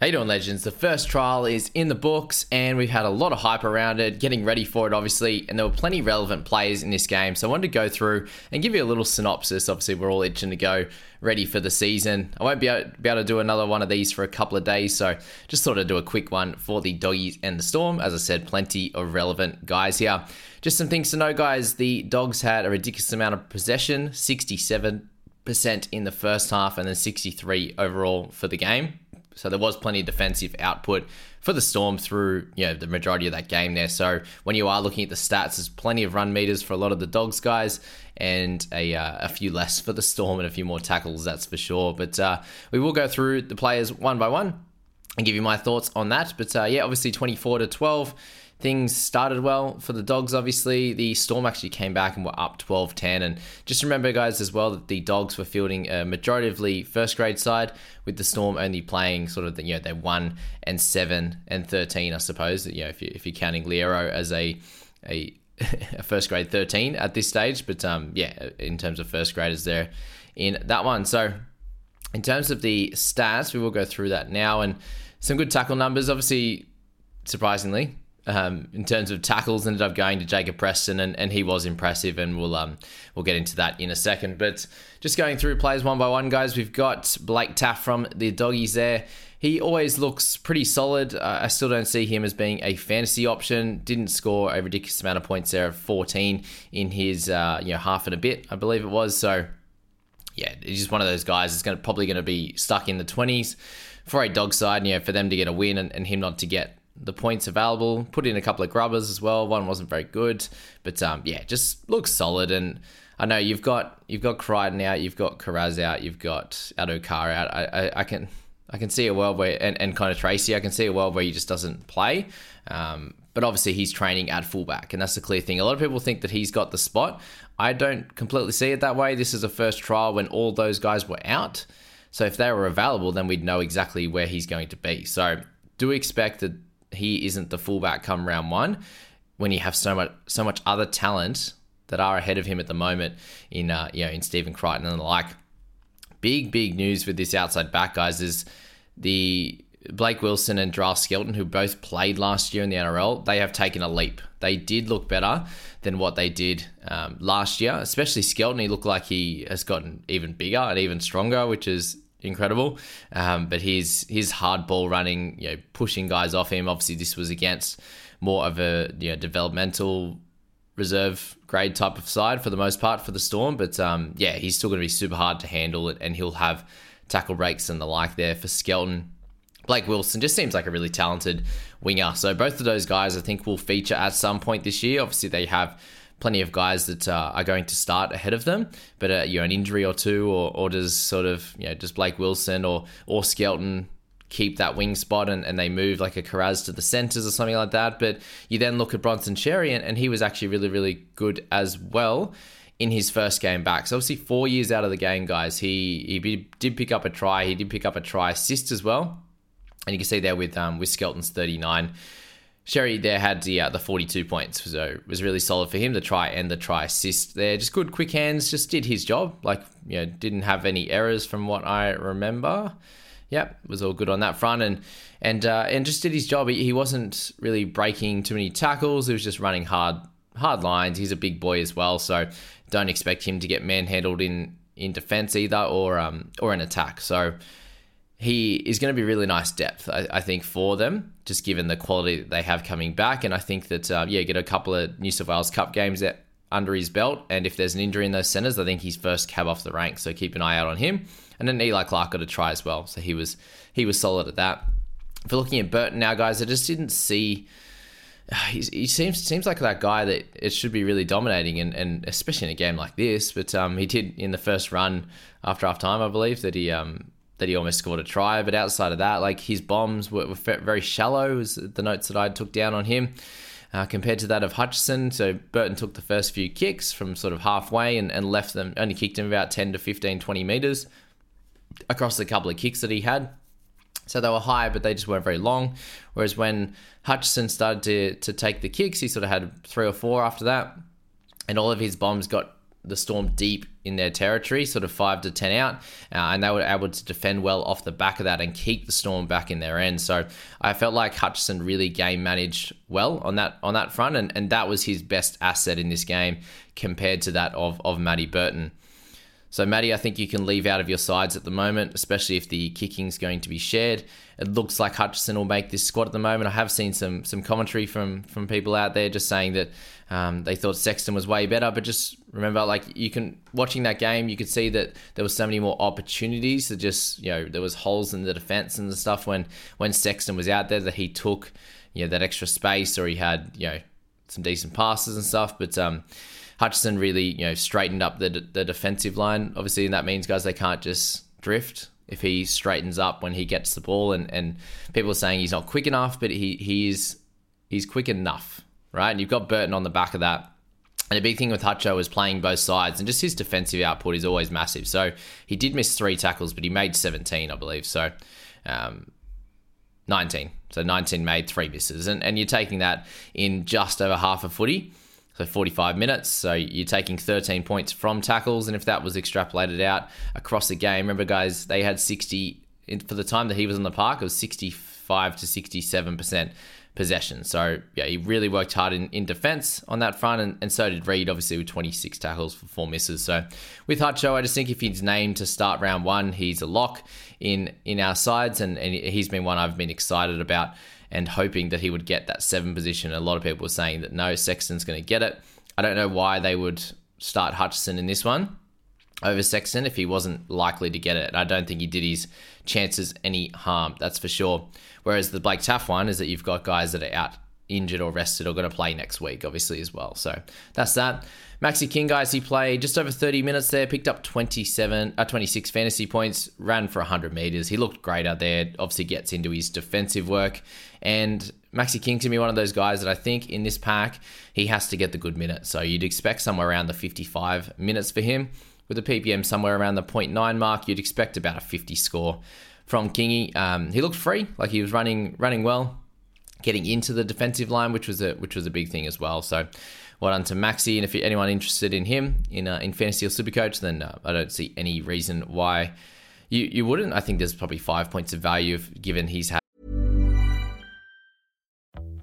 How you doing, legends? The first trial is in the books, and we've had a lot of hype around it, getting ready for it, obviously. And there were plenty relevant players in this game, so I wanted to go through and give you a little synopsis. Obviously, we're all itching to go ready for the season. I won't be able, be able to do another one of these for a couple of days, so just thought I'd do a quick one for the doggies and the storm. As I said, plenty of relevant guys here. Just some things to know, guys. The dogs had a ridiculous amount of possession, 67% in the first half, and then 63 overall for the game. So there was plenty of defensive output for the Storm through you know the majority of that game there. So when you are looking at the stats, there's plenty of run meters for a lot of the Dogs guys, and a, uh, a few less for the Storm and a few more tackles, that's for sure. But uh, we will go through the players one by one and give you my thoughts on that. But uh, yeah, obviously 24 to 12 things started well for the dogs obviously. The storm actually came back and were up 12-10 and just remember guys as well that the dogs were fielding a majoritively first grade side with the storm only playing sort of the, you know they're 1 and 7 and 13 i suppose you know if, you, if you're counting Loiero as a a a first grade 13 at this stage. But um yeah in terms of first graders there in that one. So in terms of the stats we will go through that now. And some good tackle numbers obviously surprisingly um, in terms of tackles, ended up going to Jacob Preston, and, and he was impressive, and we'll um, we'll get into that in a second. But just going through players one by one, guys, we've got Blake Taaffe from the Doggies there. He always looks pretty solid. Uh, I still don't see him as being a fantasy option. Didn't score a ridiculous amount of points there of 14 in his uh, you know half and a bit, I believe it was. So yeah, he's just one of those guys that's going to probably going to be stuck in the 20s for a dog side. You know, for them to get a win and, and him not to get the points available. Put in a couple of grubbers as well. One wasn't very good, but um, yeah, just looks solid. And I know you've got you've got Crichton out, you've got Kiraz out, you've got Addo-Carr out. I, I, I, can I can see a world where and, and kind of Tracy, I can see a world where he just doesn't play. Um, but obviously he's training at fullback, and that's the clear thing. A lot of people think that he's got the spot. I don't completely see it that way. This is a first trial when all those guys were out. So if they were available, then we'd know exactly where he's going to be. So do expect that he isn't the fullback come round one when you have so much so much other talent that are ahead of him at the moment in uh, you know in Stephen Crichton and the like. Big big news with this outside back guys is the Blake Wilson and Draft Skelton, who both played last year in the NRL, they have taken a leap. They did look better than what they did um, last year, especially Skelton. He looked like he has gotten even bigger and even stronger, which is incredible. Um, but his his hard ball running, you know, pushing guys off him. Obviously, this was against more of a you know developmental reserve grade type of side for the most part for the Storm. But um, yeah, he's still going to be super hard to handle it, and he'll have tackle breaks and the like there for Skelton. Blake Wilson just seems like a really talented winger. So both of those guys, I think, will feature at some point this year. Obviously, they have plenty of guys that uh, are going to start ahead of them. But uh, you know, an injury or two, or, or does sort of you know does Blake Wilson or or Skelton keep that wing spot and, and they move like a Kiraz to the centres or something like that. But you then look at Bronson Xerri and, and he was actually really really good as well in his first game back. So obviously four years out of the game, guys. He he did pick up a try. He did pick up a try assist as well, and you can see there with um with Skelton's thirty nine. Xerri there had the uh, the 42 points, so it was really solid for him. The try and the try assist there, just good quick hands, just did his job. Like you know, didn't have any errors from what I remember. Yep, was all good on that front, and and uh, and just did his job. He, wasn't really breaking too many tackles. He was just running hard hard lines. He's a big boy as well, so don't expect him to get manhandled in in defense either, or um or an attack. So he is going to be really nice depth, I, I, think, for them, just given the quality that they have coming back. And I think that, uh, yeah, get a couple of New South Wales Cup games under his belt. And if there's an injury in those centres, I think he's first cab off the rank. So keep an eye out on him. And then Eli Clark got a try as well. So he was he was solid at that. For looking at Burton now, guys, I just didn't see. He's, he seems seems like that guy that it should be really dominating, and, and especially in a game like this. But um, he did in the first run after half time, I believe that he um, that he almost scored a try. But outside of that, like his bombs were, were very shallow, was the notes that I took down on him. Uh, compared to that of Hutchison. So Burton took the first few kicks from sort of halfway and, and left them, only kicked him about 10 to 15, 20 metres across the couple of kicks that he had. So they were high, but they just weren't very long. Whereas when Hutchison started to, to take the kicks, he sort of had three or four after that. And all of his bombs got the Storm deep in their territory, sort of five to ten out, uh, and they were able to defend well off the back of that and keep the Storm back in their end. So I felt like Hutchison really game managed well on that on that front, and, and that was his best asset in this game compared to that of of Matty Burton. So, Matty, I think you can leave out of your sides at the moment, especially if the kicking's going to be shared. It looks like Hutchison will make this squad at the moment. I have seen some some commentary from from people out there just saying that um, they thought Sexton was way better, but just remember, like you can watching that game, you could see that there was so many more opportunities. That just you know there was holes in the defense and the stuff when when Sexton was out there that he took you know that extra space or he had you know some decent passes and stuff, but um Hutchison really, you know, straightened up the the defensive line. Obviously, and that means guys they can't just drift. If he straightens up when he gets the ball, and, and people are saying he's not quick enough, but he he is he's quick enough, right? And you've got Burton on the back of that. And the big thing with Hutcho is playing both sides, and just his defensive output is always massive. So he did miss three tackles, but he made 17, I believe. So um, 19. So 19 made three misses. And, and you're taking that in just over half a footy so 45 minutes. So you're taking 13 points from tackles, and if that was extrapolated out across the game, remember guys, they had 60 for the time that he was in the park. It was 65 to 67 percent possession. So yeah, he really worked hard in, in defense on that front, and, and so did Reed, obviously with 26 tackles for four misses. So with Hutcho, I just think if he's named to start round one, he's a lock in in our sides, and, and he's been one I've been excited about and hoping that he would get that seven position. A lot of people were saying that no, Sexton's going to get it. I don't know why they would start Hutchison in this one over Sexton if he wasn't likely to get it. I don't think he did his chances any harm, that's for sure. Whereas the Blake Taaffe one is that you've got guys that are out injured or rested or going to play next week, obviously, as well. So that's that. Maxi King, guys, he played just over 30 minutes there, picked up 27, uh, 26 fantasy points, ran for 100 meters. He looked great out there, obviously gets into his defensive work. And Maxi King, to me, one of those guys that I think in this pack, he has to get the good minutes. So you'd expect somewhere around the 55 minutes for him. With a PPM somewhere around the 0.9 mark, you'd expect about a 50 score from Kingy. Um, he looked free, like he was running running well, getting into the defensive line, which was a which was a big thing as well. So well done to Maxi. And if anyone interested in him in uh, in fantasy or supercoach, then uh, I don't see any reason why you you wouldn't. I think there's probably five points of value given he's had.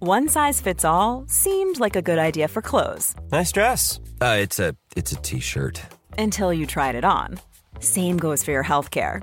One size fits all seemed like a good idea for clothes. Nice dress. Uh, it's a it's a t-shirt. Until you tried it on. Same goes for your health care.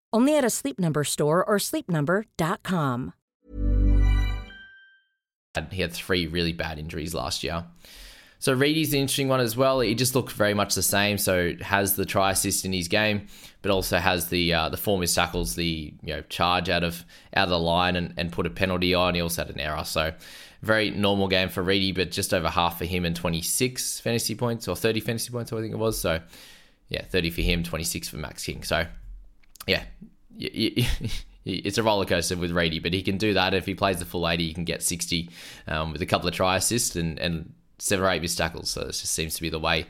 Only at a Sleep Number store or sleepnumber.com. He had three really bad injuries last year. So Reedy's an interesting one as well. He just looked very much the same. So has the try assist in his game, but also has the uh, the form his tackles, the you know charge out of out of the line and, and put a penalty on. He also had an error. So very normal game for Reedy, but just over half for him and 26 fantasy points or 30 fantasy points, I think it was. So yeah, 30 for him, 26 for Max King. So yeah. it's a roller coaster with Reedy, but he can do that. If he plays the full 80, he can get 60 um, with a couple of try assists and, and seven or eight missed tackles. So this just seems to be the way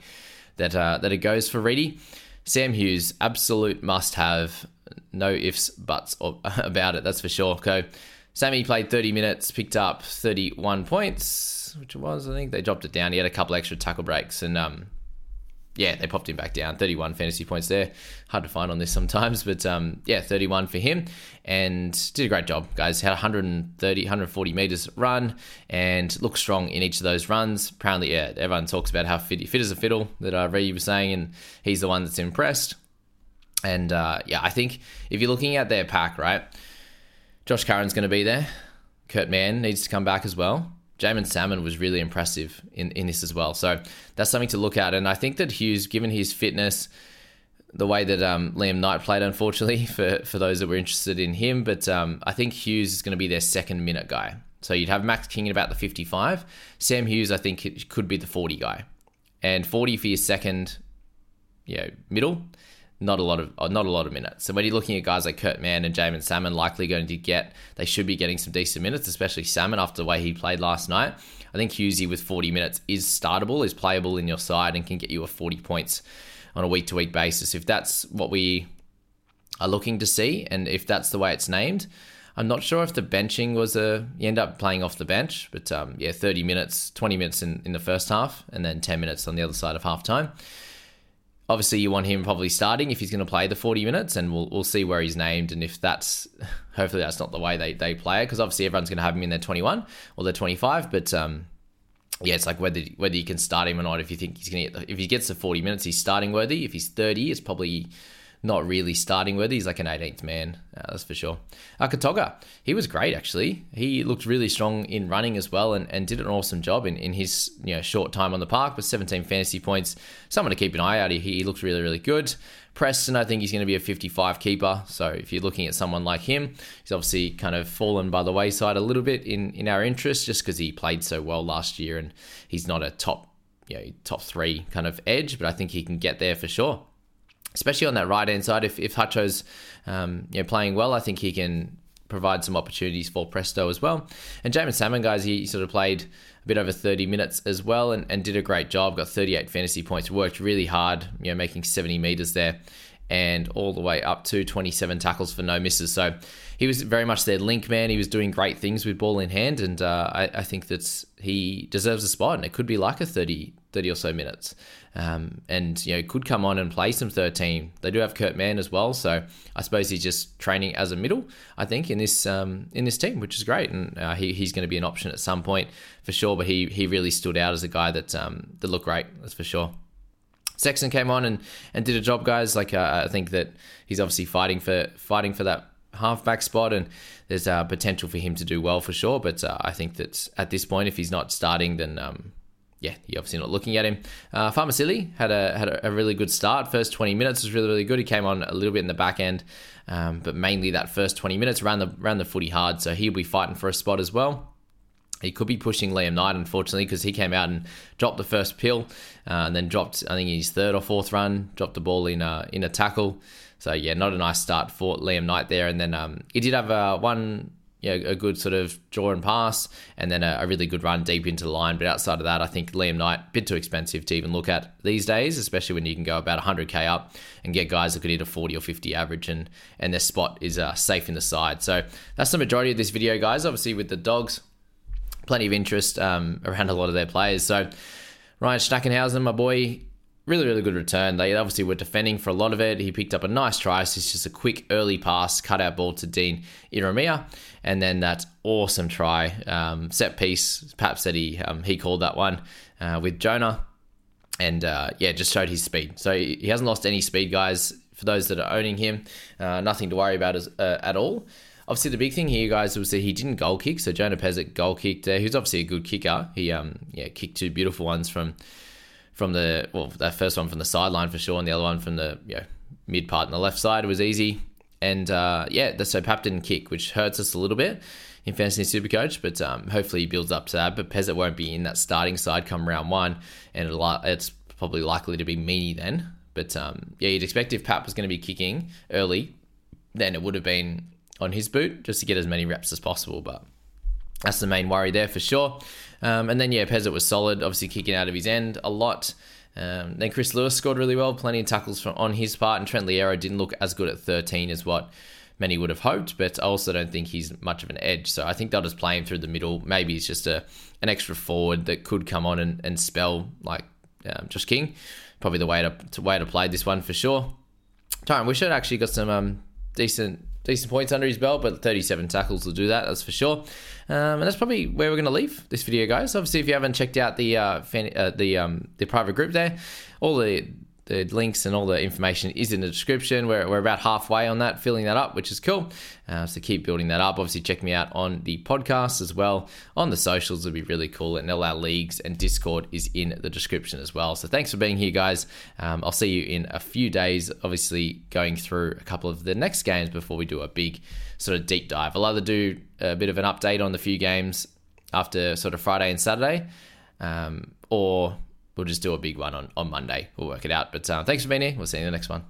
that uh, that it goes for Reedy. Sam Hughes, absolute must have. No ifs, buts about it, that's for sure. So, Sammy played 30 minutes, picked up 31 points, which was, I think. They dropped it down. He had a couple extra tackle breaks and um, yeah, they popped him back down. 31 fantasy points there. Hard to find on this sometimes, but um, yeah, 31 for him and did a great job, guys. Had 130, 140 meters run and looked strong in each of those runs. Apparently, yeah, everyone talks about how fit, fit as a fiddle that uh, Ray was saying, and he's the one that's impressed. And uh, yeah, I think if you're looking at their pack, right, Josh Curran's going to be there. Kurt Mann needs to come back as well. Jaeman Salmon was really impressive in, in this as well. So that's something to look at. And I think that Hughes, given his fitness, the way that um, Liam Knight played, unfortunately, for, for those that were interested in him, but um, I think Hughes is going to be their second minute guy. So you'd have Max King at about the 55. Sam Hughes, I think, could be the 40 guy. And 40 for your second, you know, middle not a lot of uh, not a lot of minutes. So when you're looking at guys like Kurt Mann and Jaeman Salmon, likely going to get they should be getting some decent minutes, especially Salmon after the way he played last night. I think Hughesy with 40 minutes is startable, is playable in your side, and can get you a 40 points on a week to week basis. If that's what we are looking to see, and if that's the way it's named. I'm not sure if the benching was a you end up playing off the bench, but um, yeah, 30 minutes, 20 minutes in, in the first half, and then 10 minutes on the other side of half time. Obviously, you want him probably starting if he's going to play the 40 minutes, and we'll, we'll see where he's named. And if that's, hopefully, that's not the way they, they play it, because obviously everyone's going to have him in their 21 or their 25. But um, yeah, it's like whether whether you can start him or not. If you think he's going to if he gets the 40 minutes, he's starting worthy. If he's 30, it's probably not really starting worthy. He's like an 18th man, uh, that's for sure. Uh, he was great actually. He looked really strong in running as well and, and did an awesome job in, in his you know short time on the park with 17 fantasy points. Someone to keep an eye out. He, he looked really, really good. Preston, I think he's going to be a 55 keeper. So if you're looking at someone like him, he's obviously kind of fallen by the wayside a little bit in, in our interest just because he played so well last year and he's not a top, you know, top three kind of edge, but I think he can get there for sure especially on that right hand side. If if Hutcho's um, you know, playing well, I think he can provide some opportunities for Presto as well. And Jaeman Salmon, guys, he sort of played a bit over 30 minutes as well and, and did a great job. Got 38 fantasy points, worked really hard, you know, making 70 meters there and all the way up to 27 tackles for no misses. So he was very much their link man. He was doing great things with ball in hand, and uh, I, I, think that he deserves a spot, and it could be like a 30, 30 or so minutes. Um, and you know could come on and play some 13. They do have Kurt Mann as well, so I suppose he's just training as a middle. I think in this um, in this team, which is great, and uh, he, he's going to be an option at some point for sure. But he he really stood out as a guy that um, that looked great. That's for sure. Sexton came on and, and did a job, guys. Like uh, I think that he's obviously fighting for fighting for that halfback spot, and there's uh, potential for him to do well for sure. But uh, I think that at this point, if he's not starting, then um, yeah, you're obviously not looking at him. Uh, had a had a, really good start. First 20 minutes was really really good. He came on a little bit in the back end, um, but mainly that first 20 minutes ran the ran the footy hard. So he'll be fighting for a spot as well. He could be pushing Liam Knight, unfortunately, because he came out and dropped the first pill, uh, and then dropped I think his third or fourth run, dropped the ball in a in a tackle. So yeah, not a nice start for Liam Knight there. And then um, he did have uh, one know, a good sort of draw and pass, and then a, a, really good run deep into the line. But outside of that, I think Liam Knight bit too expensive to even look at these days, especially when you can go about 100k up and get guys that could hit a 40 or 50 average, and and their spot is uh, safe in the side. So that's the majority of this video, guys. Obviously, with the dogs, plenty of interest um, around a lot of their players. So Ryan Papenhuyzen, my boy, really, really good return. They obviously were defending for a lot of it. He picked up a nice try. So it's just a quick early pass, cut out ball to Dean Ieremia. And then that awesome try, um, set piece. Perhaps said he, um, he called that one uh, with Jonah. And uh, yeah, just showed his speed. So he hasn't lost any speed, guys. For those that are owning him, uh, nothing to worry about as, uh, at all. Obviously, the big thing here, guys, was that he didn't goal kick. So Jonah Pezet goal kicked. Uh, who's obviously a good kicker. He um yeah kicked two beautiful ones from from the well that first one from the sideline for sure, and the other one from the you know, mid part on the left side was easy. And uh, yeah, so Pap didn't kick, which hurts us a little bit in fantasy super coach, but um, hopefully he builds up to that. But Pezet won't be in that starting side come round one, and it's probably likely to be Meaney then. But um, yeah, you'd expect if Pap was going to be kicking early, then it would have been on his boot just to get as many reps as possible. But that's the main worry there for sure. Um, and then, yeah, Pezet was solid, obviously kicking out of his end a lot. Um, then Chris Lewis scored really well, plenty of tackles from, on his part, and Trent Loiero didn't look as good at 13 as what many would have hoped, but I also don't think he's much of an edge. So I think they'll just play him through the middle. Maybe he's just a an extra forward that could come on and, and spell like um, Josh King. Probably the way to, to way to play this one for sure. Tyron Wishart actually got some um, decent decent points under his belt, but 37 tackles will do that, that's for sure. Um, and that's probably where we're going to leave this video, guys. Obviously, if you haven't checked out the uh, fan, uh, the um, the private group there, all the the links and all the information is in the description. We're, we're about halfway on that, filling that up, which is cool. Uh, so keep building that up. Obviously, check me out on the podcast as well. On the socials would be really cool. And all our leagues and Discord is in the description as well. So thanks for being here, guys. Um, I'll see you in a few days. Obviously, going through a couple of the next games before we do a big sort of deep dive. I'll either do a bit of an update on the few games after sort of Friday and Saturday, um, or we'll just do a big one on, on Monday. We'll work it out. But uh, thanks for being here. We'll see you in the next one.